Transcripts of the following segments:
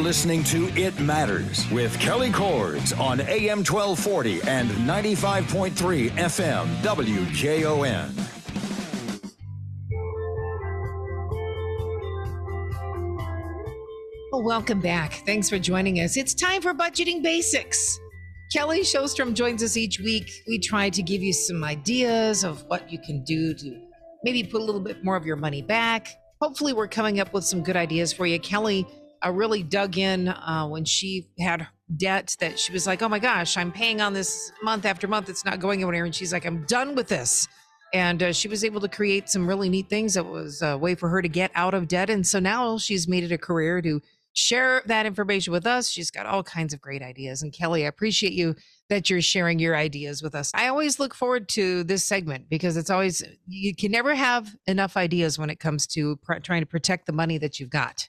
listening to It Matters with Kelly Cordes on AM 1240 and 95.3 FM WJON. Well, welcome back. Thanks for joining us. It's time for Budgeting Basics. Kelly Sjostrom joins us each week. We try to give you some ideas of what you can do to maybe put a little bit more of your money back. Hopefully, we're coming up with some good ideas for you. Kelly uh, really dug in uh, when she had debt that she was like, oh my gosh, I'm paying on this month after month. It's not going anywhere. And she's like, I'm done with this. And uh, she was able to create some really neat things that was a way for her to get out of debt. And so now she's made it a career to share that information with us. She's got all kinds of great ideas. And Kelly, I appreciate you that you're sharing your ideas with us. I always look forward to this segment because it's always, you can never have enough ideas when it comes to pr- trying to protect the money that you've got.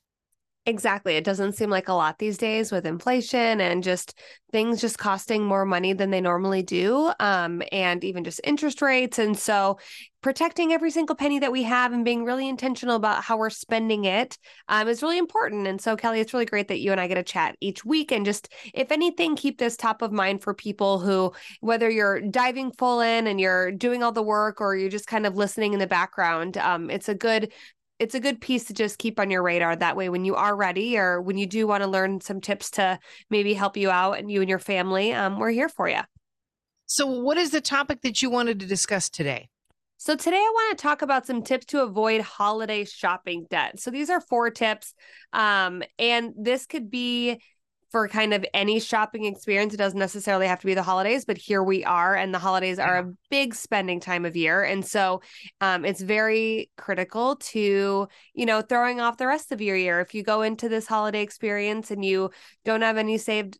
Exactly. It doesn't seem like a lot these days with inflation and just things just costing more money than they normally do. Um, and even just interest rates. And so protecting every single penny that we have and being really intentional about how we're spending it um, is really important. And so, Kelly, it's really great that you and I get a chat each week. And just, if anything, keep this top of mind for people who, whether you're diving full in and you're doing all the work or you're just kind of listening in the background, um, it's a good it's a good piece to just keep on your radar. That way, when you are ready or when you do want to learn some tips to maybe help you out and you and your family, um, we're here for you. So, what is the topic that you wanted to discuss today? So, today I want to talk about some tips to avoid holiday shopping debt. So, these are four tips. Um, and this could be for kind of any shopping experience. It doesn't necessarily have to be the holidays, but here we are, and the holidays are a big spending time of year. And so um, it's very critical to, you know, throwing off the rest of your year. If you go into this holiday experience and you don't have any saved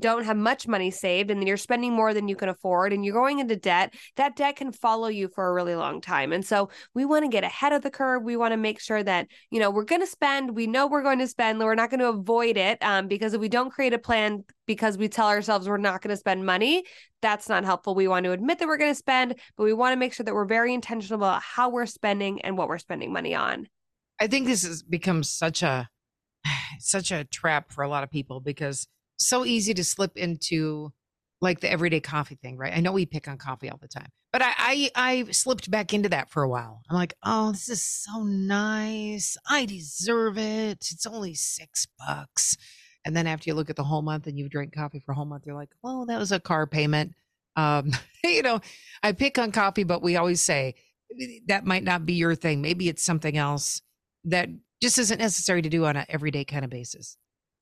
don't have much money saved and then you're spending more than you can afford and you're going into debt, that debt can follow you for a really long time. And so we want to get ahead of the curve. We want to make sure that, you know, we're going to spend, we know we're going to spend, we're not going to avoid it um, because if we don't create a plan because we tell ourselves we're not going to spend money, that's not helpful. We want to admit that we're going to spend, but we want to make sure that we're very intentional about how we're spending and what we're spending money on. I think this has become such a such a trap for a lot of people because so easy to slip into like the everyday coffee thing, right? I know we pick on coffee all the time, but I, I, I slipped back into that for a while. I'm like, oh, this is so nice. I deserve it. It's only six bucks. And then after you look at the whole month and you drink coffee for a whole month, you're like, oh, that was a car payment. Um, you know, I pick on coffee, but we always say that might not be your thing. Maybe it's something else that just isn't necessary to do on an everyday kind of basis.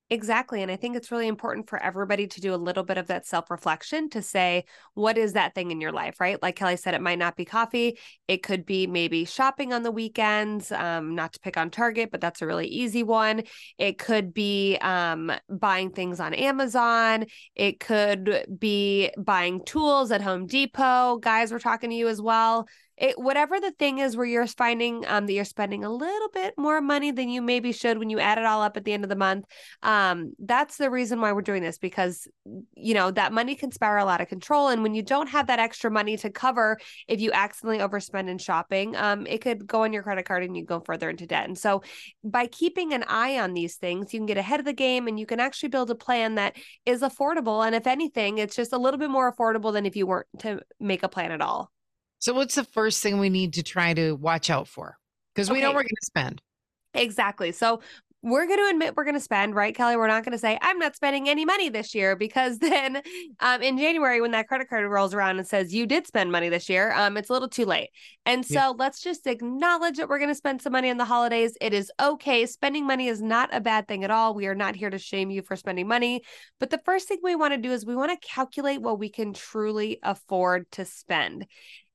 Exactly. And I think it's really important for everybody to do a little bit of that self reflection to say, what is that thing in your life, right? Like Kelly said, it might not be coffee. It could be maybe shopping on the weekends, um, not to pick on Target, but that's a really easy one. It could be um, buying things on Amazon. It could be buying tools at Home Depot. Guys, we're talking to you as well it whatever the thing is where you're finding um, that you're spending a little bit more money than you maybe should when you add it all up at the end of the month um, that's the reason why we're doing this because you know that money can spiral out of control and when you don't have that extra money to cover if you accidentally overspend in shopping um, it could go on your credit card and you go further into debt and so by keeping an eye on these things you can get ahead of the game and you can actually build a plan that is affordable and if anything it's just a little bit more affordable than if you weren't to make a plan at all so, what's the first thing we need to try to watch out for? Because we okay. know we're going to spend. Exactly. So, we're going to admit we're going to spend, right, Kelly? We're not going to say, I'm not spending any money this year because then um, in January, when that credit card rolls around and says you did spend money this year, um, it's a little too late. And so yeah. let's just acknowledge that we're going to spend some money on the holidays. It is okay. Spending money is not a bad thing at all. We are not here to shame you for spending money. But the first thing we want to do is we want to calculate what we can truly afford to spend.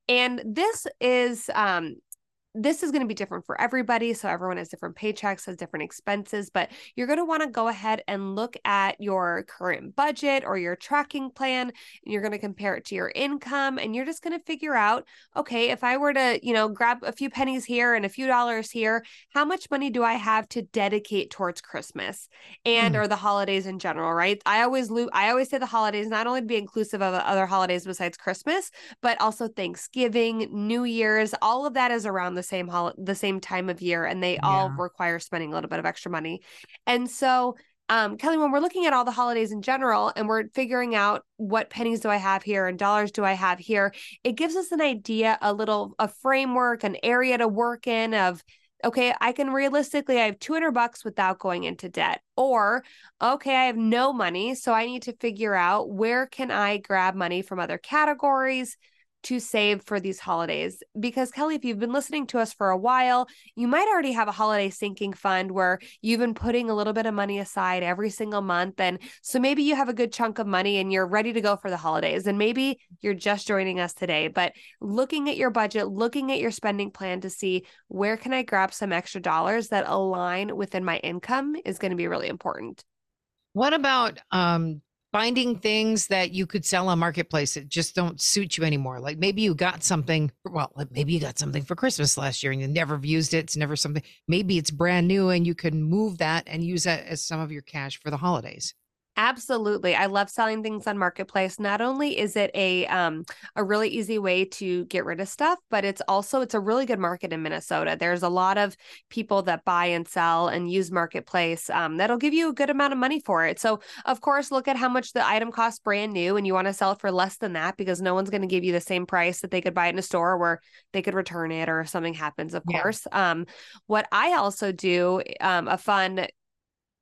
And this is um, this is going to be different for everybody. So everyone has different paychecks, has different expenses, but you're going to want to go ahead and look at your current budget or your tracking plan. And you're going to compare it to your income. And you're just going to figure out, okay, if I were to, you know, grab a few pennies here and a few dollars here, how much money do I have to dedicate towards Christmas and mm. or the holidays in general, right? I always lo- I always say the holidays not only to be inclusive of other holidays besides Christmas, but also Thanksgiving, New Year's, all of that is around the the same hol- the same time of year and they yeah. all require spending a little bit of extra money. And so um, Kelly, when we're looking at all the holidays in general and we're figuring out what pennies do I have here and dollars do I have here, it gives us an idea, a little a framework, an area to work in of okay, I can realistically I have 200 bucks without going into debt. Or okay, I have no money, so I need to figure out where can I grab money from other categories to save for these holidays. Because, Kelly, if you've been listening to us for a while, you might already have a holiday sinking fund where you've been putting a little bit of money aside every single month. And so maybe you have a good chunk of money and you're ready to go for the holidays. And maybe you're just joining us today, but looking at your budget, looking at your spending plan to see where can I grab some extra dollars that align within my income is going to be really important. What about um, finding things that you could sell on marketplace that just don't suit you anymore. Like maybe you got something well maybe you got something for christmas last year and you never used it. It's never something maybe it's brand new and you can move that and use that as some of your cash for the holidays Absolutely. I love selling things on marketplace. Not only is it a um a really easy way to get rid of stuff, but it's also it's a really good market in Minnesota. There's a lot of people that buy and sell and use marketplace um, that'll give you a good amount of money for it. So, of course, look at how much the item costs brand new and you want to sell it for less than that because no one's going to give you the same price that they could buy it in a store where they could return it or if something happens, of yeah. course. Um what I also do um a fun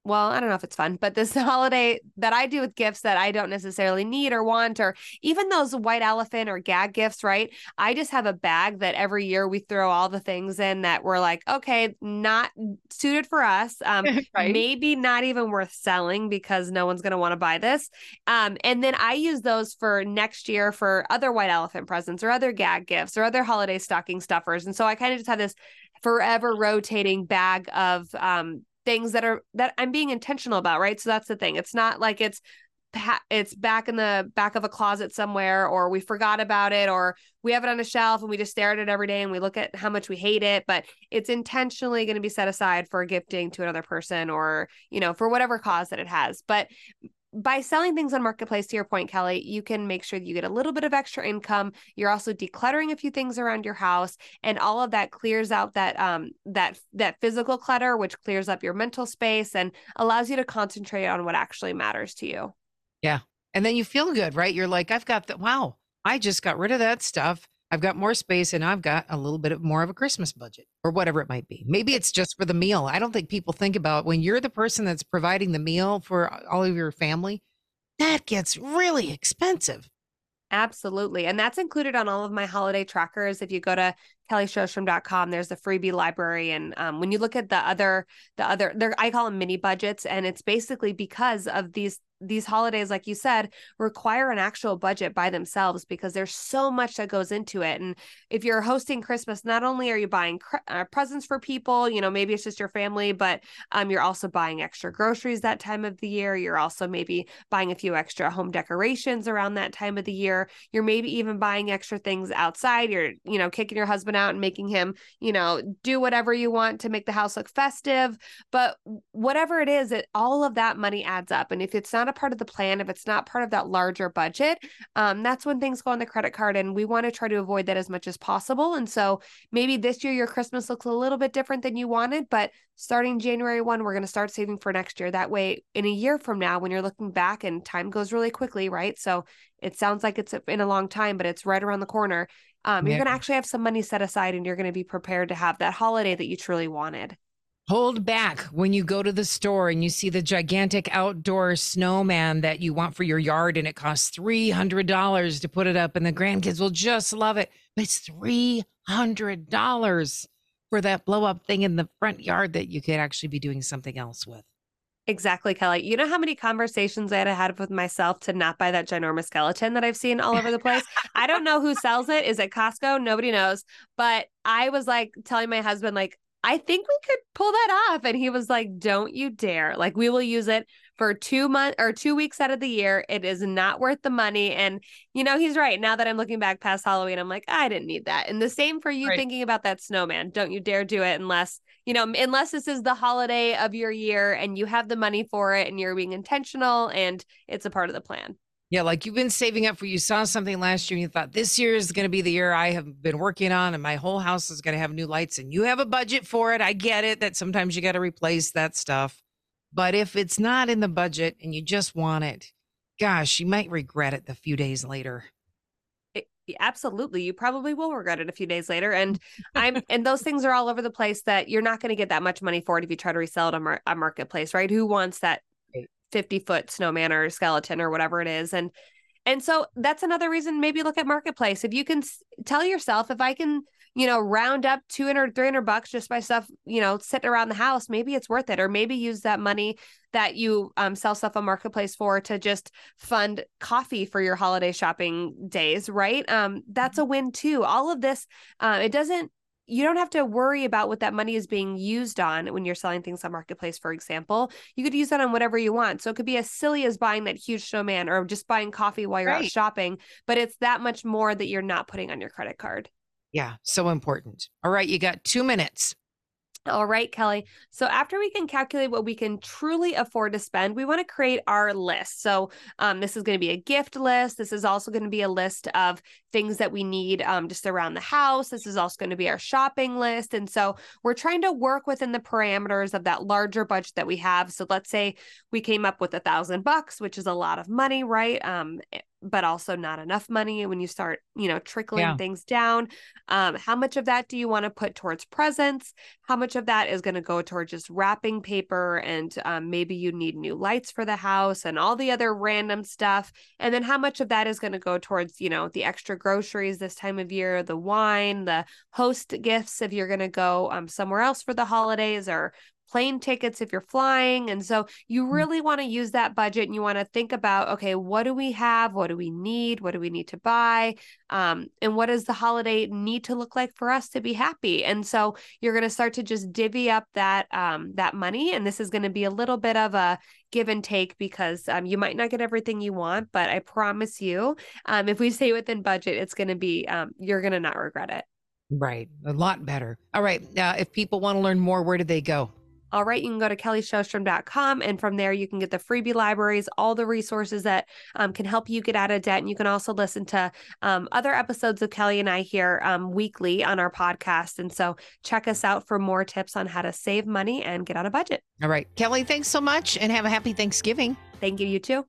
well, I don't know if it's fun, but this holiday that I do with gifts that I don't necessarily need or want, or even those white elephant or gag gifts, right? I just have a bag that every year we throw all the things in that we're like, okay, not suited for us. Um, right. maybe not even worth selling because no one's going to want to buy this. Um, and then I use those for next year for other white elephant presents or other gag gifts or other holiday stocking stuffers. And so I kind of just have this forever rotating bag of um things that are that I'm being intentional about, right? So that's the thing. It's not like it's it's back in the back of a closet somewhere or we forgot about it or we have it on a shelf and we just stare at it every day and we look at how much we hate it but it's intentionally going to be set aside for gifting to another person or you know for whatever cause that it has but by selling things on marketplace to your point kelly you can make sure that you get a little bit of extra income. You're also decluttering a few things around your house and all of that clears out that um that that physical clutter which clears up your mental space and allows you to concentrate on what actually matters to you. Yeah and then you feel good right? You're like i've got that wow i just got rid of that stuff I've got more space and I've got a little bit of more of a Christmas budget or whatever it might be. Maybe it's just for the meal. I don't think people think about when you're the person that's providing the meal for all of your family, that gets really expensive. Absolutely. And that's included on all of my holiday trackers. If you go to kellysjostrom.com, there's the freebie library. And um, when you look at the other, the other, I call them mini budgets. And it's basically because of these these holidays, like you said, require an actual budget by themselves because there's so much that goes into it. And if you're hosting Christmas, not only are you buying cre- uh, presents for people, you know, maybe it's just your family, but um, you're also buying extra groceries that time of the year. You're also maybe buying a few extra home decorations around that time of the year. You're maybe even buying extra things outside. You're, you know, kicking your husband out and making him, you know, do whatever you want to make the house look festive. But whatever it is, it all of that money adds up. And if it's not a part of the plan, if it's not part of that larger budget, um, that's when things go on the credit card. And we want to try to avoid that as much as possible. And so maybe this year your Christmas looks a little bit different than you wanted, but starting January 1, we're going to start saving for next year. That way, in a year from now, when you're looking back and time goes really quickly, right? So it sounds like it's in a long time, but it's right around the corner. Um, you're going to actually have some money set aside and you're going to be prepared to have that holiday that you truly wanted. Hold back when you go to the store and you see the gigantic outdoor snowman that you want for your yard and it costs $300 to put it up and the grandkids will just love it. But it's $300 for that blow up thing in the front yard that you could actually be doing something else with. Exactly, Kelly. You know how many conversations I had had with myself to not buy that ginormous skeleton that I've seen all over the place? I don't know who sells it. Is it Costco? Nobody knows. But I was like telling my husband, like, I think we could pull that off. And he was like, Don't you dare. Like, we will use it for two months or two weeks out of the year. It is not worth the money. And, you know, he's right. Now that I'm looking back past Halloween, I'm like, I didn't need that. And the same for you right. thinking about that snowman. Don't you dare do it unless, you know, unless this is the holiday of your year and you have the money for it and you're being intentional and it's a part of the plan. Yeah, like you've been saving up for you saw something last year and you thought this year is going to be the year I have been working on and my whole house is going to have new lights and you have a budget for it. I get it that sometimes you got to replace that stuff. But if it's not in the budget and you just want it, gosh, you might regret it a few days later. Eh, it, absolutely you probably will regret it a few days later and i'm and those things are all over the place that you're not going to get that much money for it if you try to resell it on mar- a marketplace right who wants that 50 foot snowman or skeleton or whatever it is and and so that's another reason maybe look at marketplace if you can s- tell yourself if i can you know, round up 200, 300 bucks just by stuff, you know, sitting around the house, maybe it's worth it. Or maybe use that money that you um, sell stuff on marketplace for to just fund coffee for your holiday shopping days, right? Um, that's a win too. All of this, uh, it doesn't you don't have to worry about what that money is being used on when you're selling things on marketplace for example you could use that on whatever you want so it could be as silly as buying that huge snowman or just buying coffee while you're right. out shopping but it's that much more that you're not putting on your credit card yeah, so important. All right, you got two minutes. All right, Kelly. So after we can calculate what we can truly afford to spend, we want to create our list. So um, this is going to be a gift list. This is also going to be a list of things that we need um, just around the house. This is also going to be our shopping list. And so we're trying to work within the parameters of that larger budget that we have. So let's say we came up with a thousand bucks, which is a lot of money, right? Um, but also not enough money when you start you know trickling yeah. things down. Um, how much of that do you want to put towards presents? How much of that is going to go towards just wrapping paper and um, maybe you need new lights for the house and all the other random stuff? And then how much of that is going to go towards you know the extra groceries this time of year the wine the host gifts if you're going to go um, somewhere else for the holidays or plane tickets if you're flying. And so you mm. really want to use that budget and you want to think about, okay, what do we have? What do we need? What do we need to buy? Um, and what does the holiday need to look like for us to be happy? And so you're going to start to just divvy up that um, that money. And this is going to be a little bit of a give and take because um, you might not get everything you want, but I promise you, um, if we stay within budget, it's going to be, um, you're going to not regret it. Right. A lot better. All right. Now, if people want to learn more, where do they go? All right, you can go to kellysjostrom.com and from there you can get the freebie libraries, all the resources that um, can help you get out of debt. And you can also listen to um, other episodes of Kelly and I here um, weekly on our podcast. And so check us out for more tips on how to save money and get on a budget. All right, Kelly, thanks so much and have a happy Thanksgiving. Thank you, you too.